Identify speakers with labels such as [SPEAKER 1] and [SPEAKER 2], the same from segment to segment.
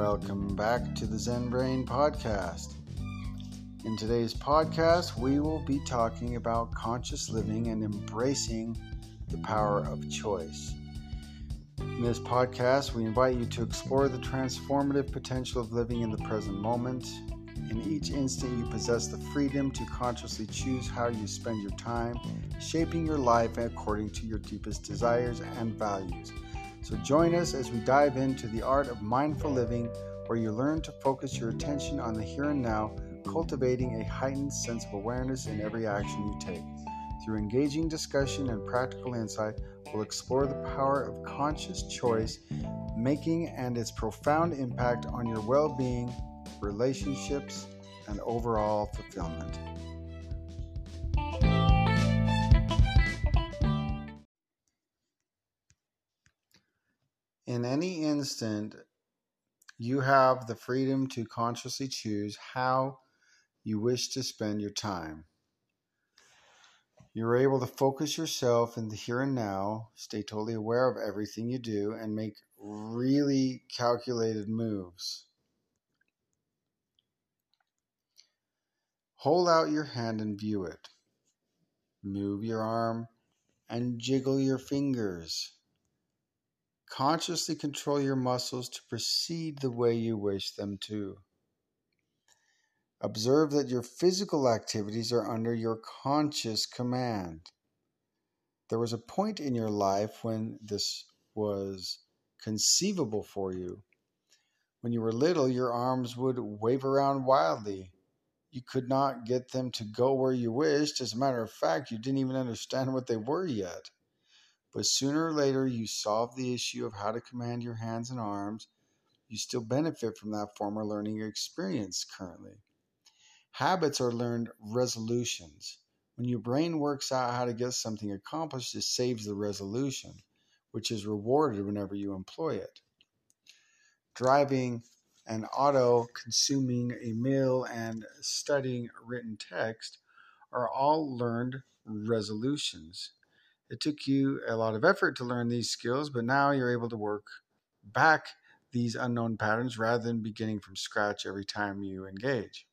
[SPEAKER 1] Welcome back to the Zen Brain Podcast. In today's podcast, we will be talking about conscious living and embracing the power of choice. In this podcast, we invite you to explore the transformative potential of living in the present moment. In each instant, you possess the freedom to consciously choose how you spend your time, shaping your life according to your deepest desires and values. So join us as we dive into the art of mindful living, where you learn to focus your attention on the here and now, cultivating a heightened sense of awareness in every action you take. Through engaging discussion and practical insight, we'll explore the power of conscious choice making and its profound impact on your well being, relationships, and overall fulfillment. In any instant, you have the freedom to consciously choose how you wish to spend your time. You're able to focus yourself in the here and now, stay totally aware of everything you do, and make really calculated moves. Hold out your hand and view it. Move your arm and jiggle your fingers. Consciously control your muscles to proceed the way you wish them to. Observe that your physical activities are under your conscious command. There was a point in your life when this was conceivable for you. When you were little, your arms would wave around wildly. You could not get them to go where you wished. As a matter of fact, you didn't even understand what they were yet. But sooner or later, you solve the issue of how to command your hands and arms. You still benefit from that former learning experience currently. Habits are learned resolutions. When your brain works out how to get something accomplished, it saves the resolution, which is rewarded whenever you employ it. Driving an auto, consuming a meal, and studying written text are all learned resolutions. It took you a lot of effort to learn these skills, but now you're able to work back these unknown patterns rather than beginning from scratch every time you engage.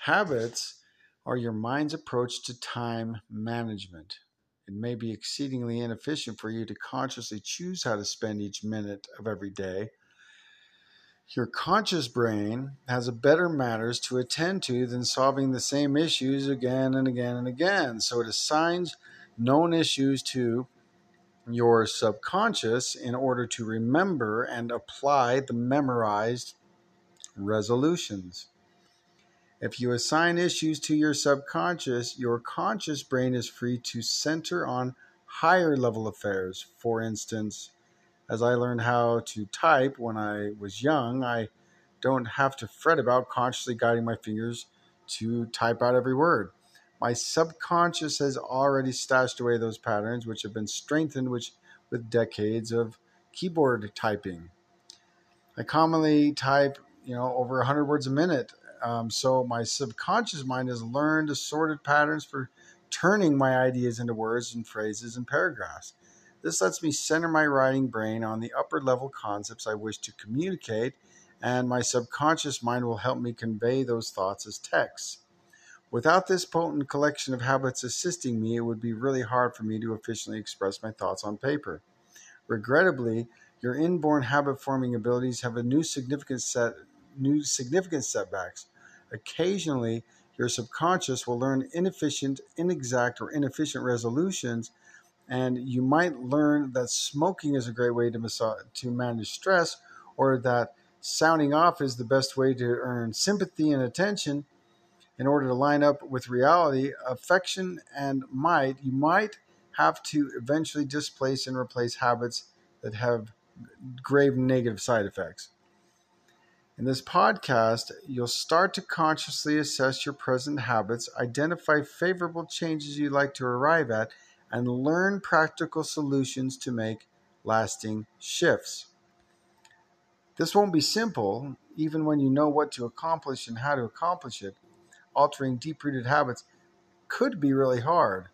[SPEAKER 1] Habits are your mind's approach to time management. It may be exceedingly inefficient for you to consciously choose how to spend each minute of every day your conscious brain has better matters to attend to than solving the same issues again and again and again. So it assigns known issues to your subconscious in order to remember and apply the memorized resolutions. If you assign issues to your subconscious, your conscious brain is free to center on higher level affairs. For instance, as I learned how to type when I was young, I don't have to fret about consciously guiding my fingers to type out every word. My subconscious has already stashed away those patterns, which have been strengthened which, with decades of keyboard typing. I commonly type, you know, over 100 words a minute. Um, so my subconscious mind has learned assorted patterns for turning my ideas into words and phrases and paragraphs. This lets me center my writing brain on the upper level concepts I wish to communicate, and my subconscious mind will help me convey those thoughts as text. Without this potent collection of habits assisting me, it would be really hard for me to efficiently express my thoughts on paper. Regrettably, your inborn habit forming abilities have a new significant set new significant setbacks. Occasionally, your subconscious will learn inefficient, inexact, or inefficient resolutions and you might learn that smoking is a great way to, massage, to manage stress, or that sounding off is the best way to earn sympathy and attention in order to line up with reality, affection, and might. You might have to eventually displace and replace habits that have grave negative side effects. In this podcast, you'll start to consciously assess your present habits, identify favorable changes you'd like to arrive at, and learn practical solutions to make lasting shifts. This won't be simple, even when you know what to accomplish and how to accomplish it. Altering deep rooted habits could be really hard.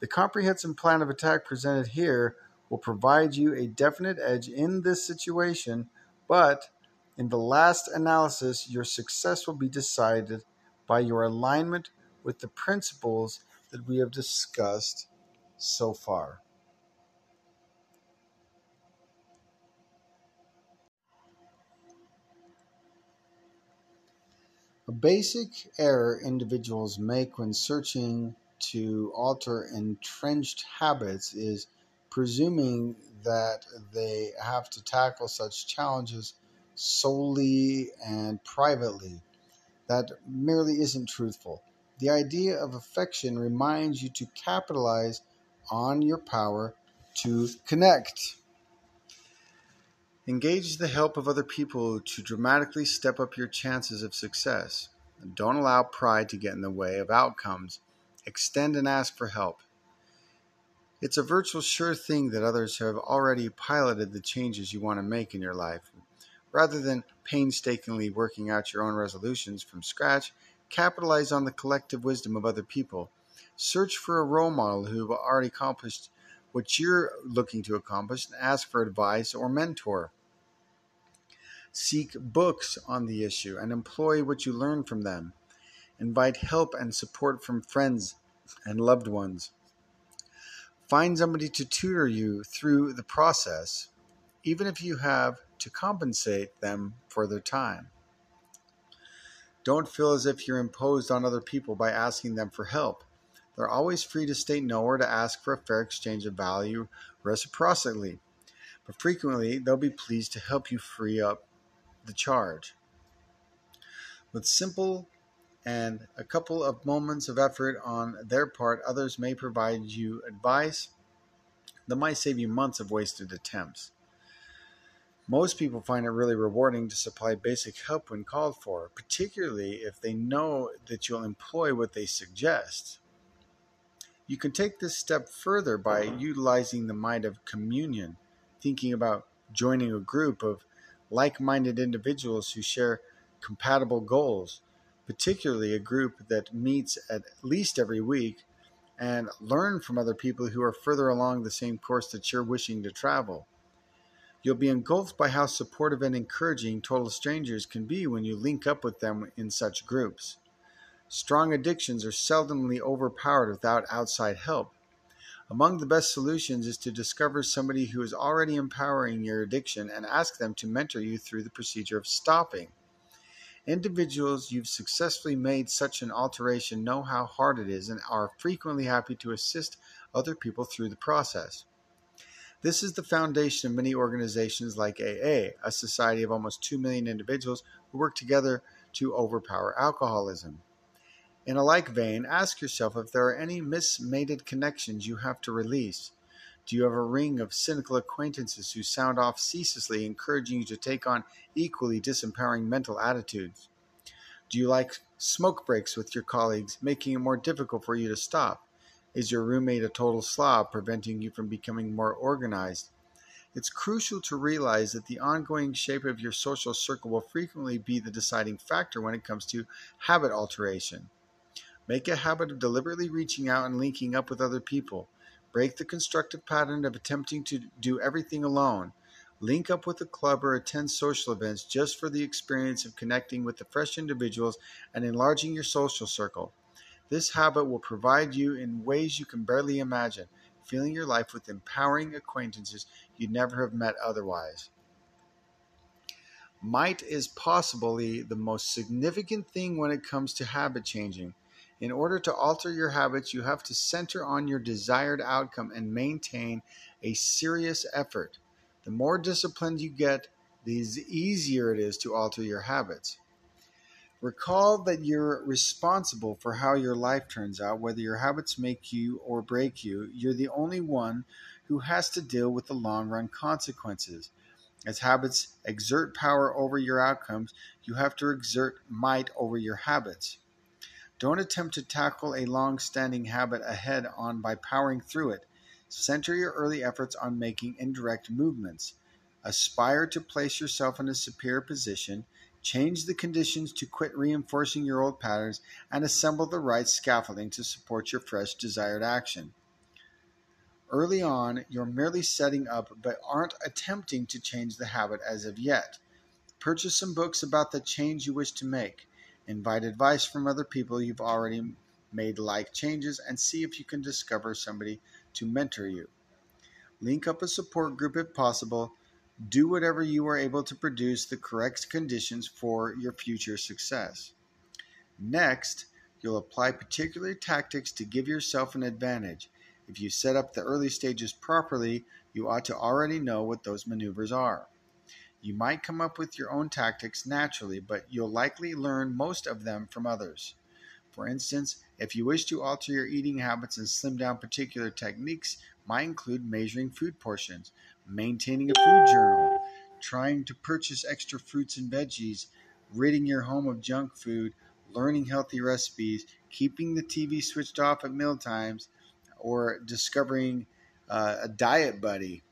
[SPEAKER 1] The comprehensive plan of attack presented here will provide you a definite edge in this situation But in the last analysis, your success will be decided by your alignment with the principles that we have discussed so far. A basic error individuals make when searching to alter entrenched habits is presuming that they have to tackle such challenges solely and privately. That merely isn't truthful. The idea of affection reminds you to capitalize on your power to connect. Engage the help of other people to dramatically step up your chances of success. Don't allow pride to get in the way of outcomes. Extend and ask for help. It's a virtual sure thing that others have already piloted the changes you want to make in your life. Rather than painstakingly working out your own resolutions from scratch, capitalize on the collective wisdom of other people. Search for a role model who have already accomplished what you're looking to accomplish and ask for advice or mentor. Seek books on the issue and employ what you learn from them. Invite help and support from friends and loved ones. Find somebody to tutor you through the process, even if you have to compensate them for their time. Don't feel as if you're imposed on other people by asking them for help. They're always free to state no or to ask for a fair exchange of value reciprocally, but frequently they'll be pleased to help you free up the charge. With simple and a couple of moments of effort on their part, others may provide you advice that might save you months of wasted attempts. Most people find it really rewarding to supply basic help when called for, particularly if they know that you'll employ what they suggest. You can take this step further by uh-huh. utilizing the mind of communion, thinking about joining a group of like minded individuals who share compatible goals, particularly a group that meets at least every week and learn from other people who are further along the same course that you're wishing to travel. You'll be engulfed by how supportive and encouraging total strangers can be when you link up with them in such groups. Strong addictions are seldomly overpowered without outside help. Among the best solutions is to discover somebody who is already empowering your addiction and ask them to mentor you through the procedure of stopping. Individuals you've successfully made such an alteration know how hard it is and are frequently happy to assist other people through the process. This is the foundation of many organizations like AA, a society of almost 2 million individuals who work together to overpower alcoholism. In a like vein, ask yourself if there are any mismated connections you have to release. Do you have a ring of cynical acquaintances who sound off ceaselessly, encouraging you to take on equally disempowering mental attitudes? Do you like smoke breaks with your colleagues, making it more difficult for you to stop? Is your roommate a total slob, preventing you from becoming more organized? It's crucial to realize that the ongoing shape of your social circle will frequently be the deciding factor when it comes to habit alteration. Make a habit of deliberately reaching out and linking up with other people. Break the constructive pattern of attempting to do everything alone. Link up with a club or attend social events just for the experience of connecting with the fresh individuals and enlarging your social circle. This habit will provide you in ways you can barely imagine, filling your life with empowering acquaintances you'd never have met otherwise. Might is possibly the most significant thing when it comes to habit changing. In order to alter your habits, you have to center on your desired outcome and maintain a serious effort. The more disciplined you get, the easier it is to alter your habits. Recall that you're responsible for how your life turns out, whether your habits make you or break you. You're the only one who has to deal with the long run consequences. As habits exert power over your outcomes, you have to exert might over your habits. Don't attempt to tackle a long standing habit ahead on by powering through it. Center your early efforts on making indirect movements. Aspire to place yourself in a superior position. Change the conditions to quit reinforcing your old patterns and assemble the right scaffolding to support your fresh desired action. Early on, you're merely setting up but aren't attempting to change the habit as of yet. Purchase some books about the change you wish to make. Invite advice from other people you've already made like changes and see if you can discover somebody to mentor you. Link up a support group if possible. Do whatever you are able to produce the correct conditions for your future success. Next, you'll apply particular tactics to give yourself an advantage. If you set up the early stages properly, you ought to already know what those maneuvers are. You might come up with your own tactics naturally, but you'll likely learn most of them from others. For instance, if you wish to alter your eating habits and slim down particular techniques, might include measuring food portions, maintaining a food journal, trying to purchase extra fruits and veggies, ridding your home of junk food, learning healthy recipes, keeping the TV switched off at meal times, or discovering uh, a diet buddy,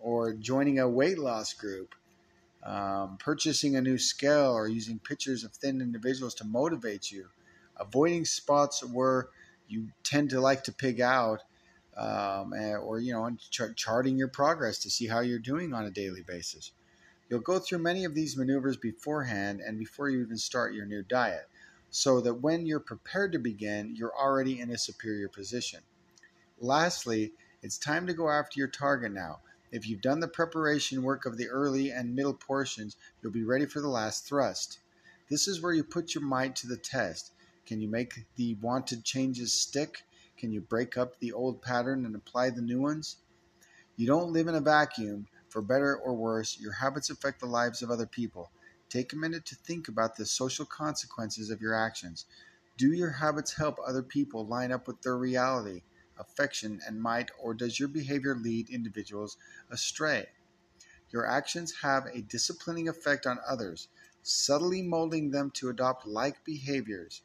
[SPEAKER 1] or joining a weight loss group, um, purchasing a new scale or using pictures of thin individuals to motivate you, avoiding spots where you tend to like to pig out, um, eh, or you know, ch- charting your progress to see how you're doing on a daily basis. You'll go through many of these maneuvers beforehand and before you even start your new diet so that when you're prepared to begin, you're already in a superior position. Lastly, it's time to go after your target now. If you've done the preparation work of the early and middle portions, you'll be ready for the last thrust. This is where you put your might to the test. Can you make the wanted changes stick? Can you break up the old pattern and apply the new ones? You don't live in a vacuum. For better or worse, your habits affect the lives of other people. Take a minute to think about the social consequences of your actions. Do your habits help other people line up with their reality, affection, and might, or does your behavior lead individuals astray? Your actions have a disciplining effect on others, subtly molding them to adopt like behaviors.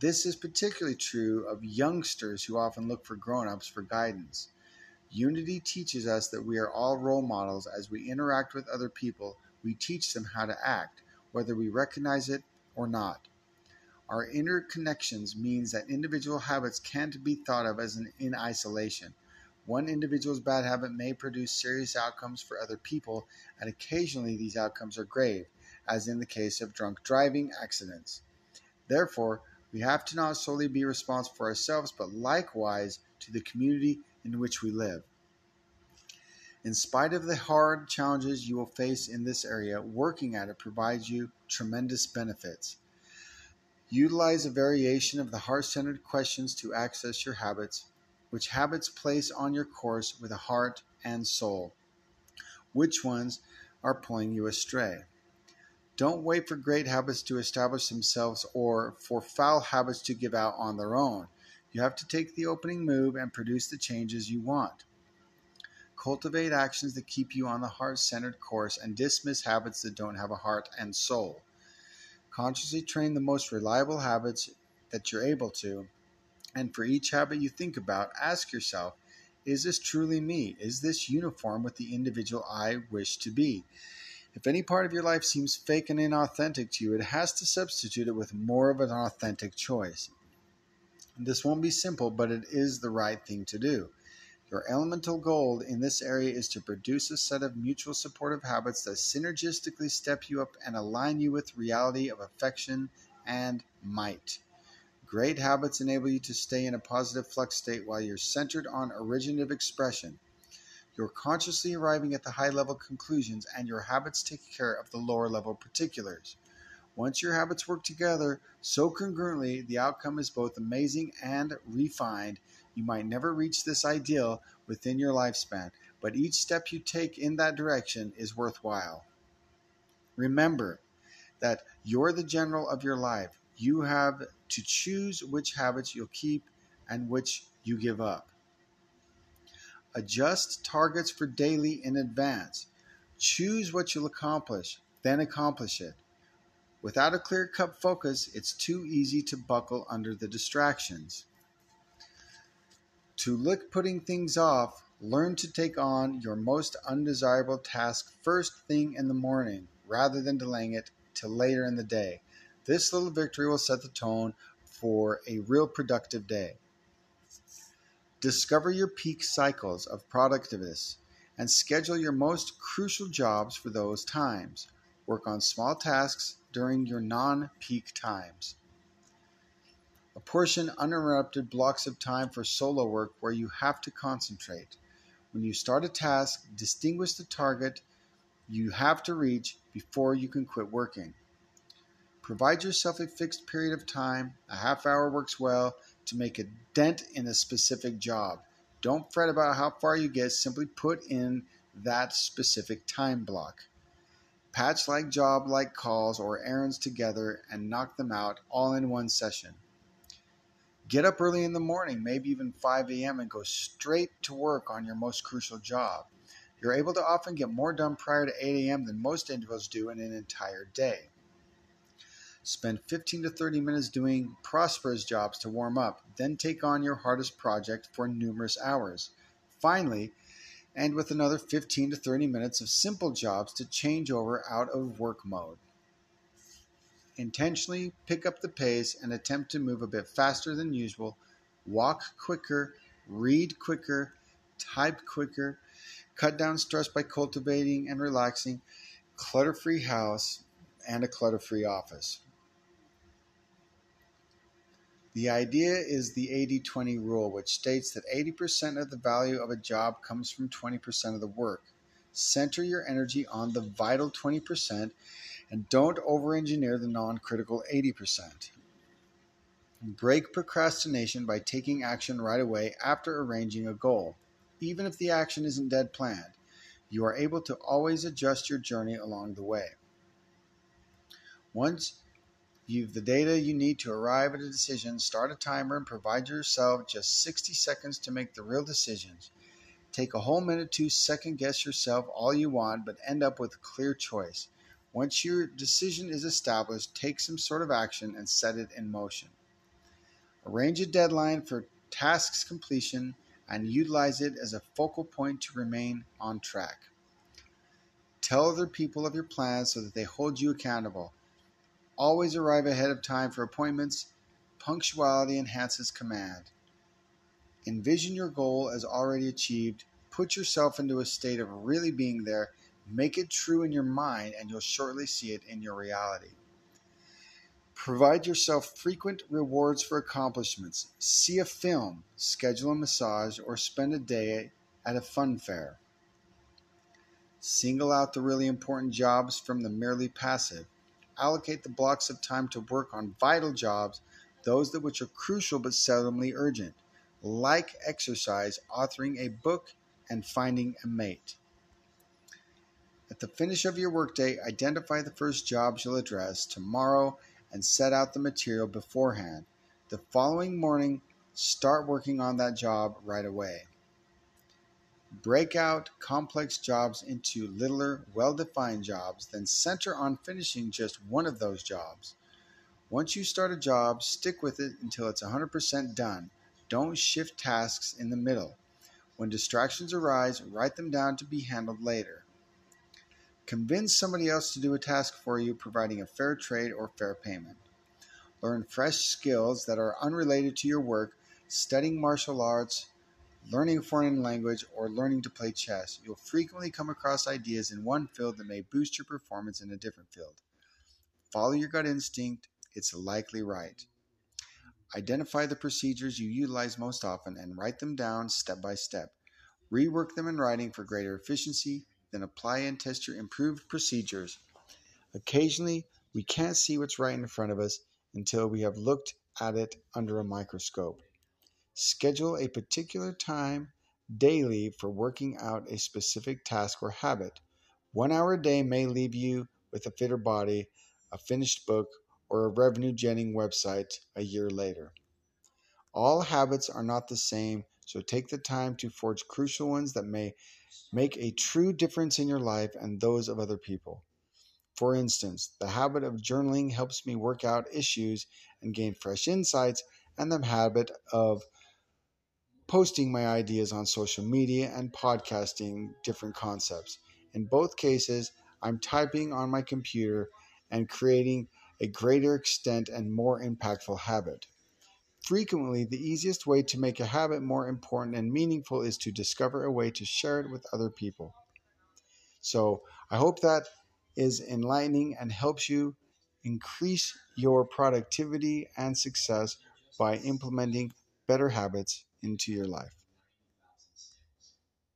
[SPEAKER 1] This is particularly true of youngsters who often look for grown ups for guidance. Unity teaches us that we are all role models as we interact with other people we teach them how to act, whether we recognize it or not. Our interconnections means that individual habits can't be thought of as an, in isolation. One individual's bad habit may produce serious outcomes for other people, and occasionally these outcomes are grave, as in the case of drunk driving accidents. Therefore, we have to not solely be responsible for ourselves, but likewise to the community in which we live. In spite of the hard challenges you will face in this area, working at it provides you tremendous benefits. Utilize a variation of the heart centered questions to access your habits, which habits place on your course with a heart and soul. Which ones are pulling you astray? Don't wait for great habits to establish themselves or for foul habits to give out on their own. You have to take the opening move and produce the changes you want. Cultivate actions that keep you on the heart centered course and dismiss habits that don't have a heart and soul. Consciously train the most reliable habits that you're able to. And for each habit you think about, ask yourself Is this truly me? Is this uniform with the individual I wish to be? If any part of your life seems fake and inauthentic to you, it has to substitute it with more of an authentic choice. This won't be simple, but it is the right thing to do. Your elemental goal in this area is to produce a set of mutual supportive habits that synergistically step you up and align you with reality of affection and might. Great habits enable you to stay in a positive flux state while you're centered on originative expression. You're consciously arriving at the high level conclusions, and your habits take care of the lower level particulars. Once your habits work together so congruently, the outcome is both amazing and refined you might never reach this ideal within your lifespan, but each step you take in that direction is worthwhile. Remember that you're the general of your life. You have to choose which habits you'll keep and which you give up. Adjust targets for daily in advance. Choose what you'll accomplish, then accomplish it. Without a clear cut focus, it's too easy to buckle under the distractions. To look putting things off, learn to take on your most undesirable task first thing in the morning rather than delaying it till later in the day. This little victory will set the tone for a real productive day. Discover your peak cycles of productiveness and schedule your most crucial jobs for those times. Work on small tasks during your non peak times. Apportion uninterrupted blocks of time for solo work where you have to concentrate. When you start a task, distinguish the target you have to reach before you can quit working. Provide yourself a fixed period of time, a half hour works well, to make a dent in a specific job. Don't fret about how far you get, simply put in that specific time block. Patch like job like calls or errands together and knock them out all in one session. Get up early in the morning, maybe even 5 a.m., and go straight to work on your most crucial job. You're able to often get more done prior to 8 a.m. than most individuals do in an entire day. Spend 15 to 30 minutes doing prosperous jobs to warm up, then take on your hardest project for numerous hours. Finally, end with another 15 to 30 minutes of simple jobs to change over out of work mode. Intentionally pick up the pace and attempt to move a bit faster than usual. Walk quicker, read quicker, type quicker, cut down stress by cultivating and relaxing, clutter free house, and a clutter free office. The idea is the 80 20 rule, which states that 80% of the value of a job comes from 20% of the work. Center your energy on the vital 20% and don't over engineer the non critical 80%. Break procrastination by taking action right away after arranging a goal, even if the action isn't dead planned. You are able to always adjust your journey along the way. Once you've the data you need to arrive at a decision, start a timer and provide yourself just 60 seconds to make the real decisions. Take a whole minute to second guess yourself all you want, but end up with a clear choice. Once your decision is established, take some sort of action and set it in motion. Arrange a deadline for tasks completion and utilize it as a focal point to remain on track. Tell other people of your plans so that they hold you accountable. Always arrive ahead of time for appointments. Punctuality enhances command. Envision your goal as already achieved. Put yourself into a state of really being there Make it true in your mind, and you'll shortly see it in your reality. Provide yourself frequent rewards for accomplishments. See a film, schedule a massage, or spend a day at a fun fair. Single out the really important jobs from the merely passive. Allocate the blocks of time to work on vital jobs, those that which are crucial but seldomly urgent, like exercise, authoring a book, and finding a mate. At the finish of your workday, identify the first jobs you'll address tomorrow and set out the material beforehand. The following morning, start working on that job right away. Break out complex jobs into littler, well defined jobs, then center on finishing just one of those jobs. Once you start a job, stick with it until it's 100% done. Don't shift tasks in the middle. When distractions arise, write them down to be handled later. Convince somebody else to do a task for you, providing a fair trade or fair payment. Learn fresh skills that are unrelated to your work, studying martial arts, learning a foreign language, or learning to play chess. You'll frequently come across ideas in one field that may boost your performance in a different field. Follow your gut instinct, it's likely right. Identify the procedures you utilize most often and write them down step by step. Rework them in writing for greater efficiency, then apply and test your improved procedures. Occasionally, we can't see what's right in front of us until we have looked at it under a microscope. Schedule a particular time daily for working out a specific task or habit. One hour a day may leave you with a fitter body, a finished book, or a revenue generating website a year later. All habits are not the same, so take the time to forge crucial ones that may make a true difference in your life and those of other people. For instance, the habit of journaling helps me work out issues and gain fresh insights, and the habit of posting my ideas on social media and podcasting different concepts. In both cases, I'm typing on my computer and creating a greater extent and more impactful habit. Frequently, the easiest way to make a habit more important and meaningful is to discover a way to share it with other people. So, I hope that is enlightening and helps you increase your productivity and success by implementing better habits into your life.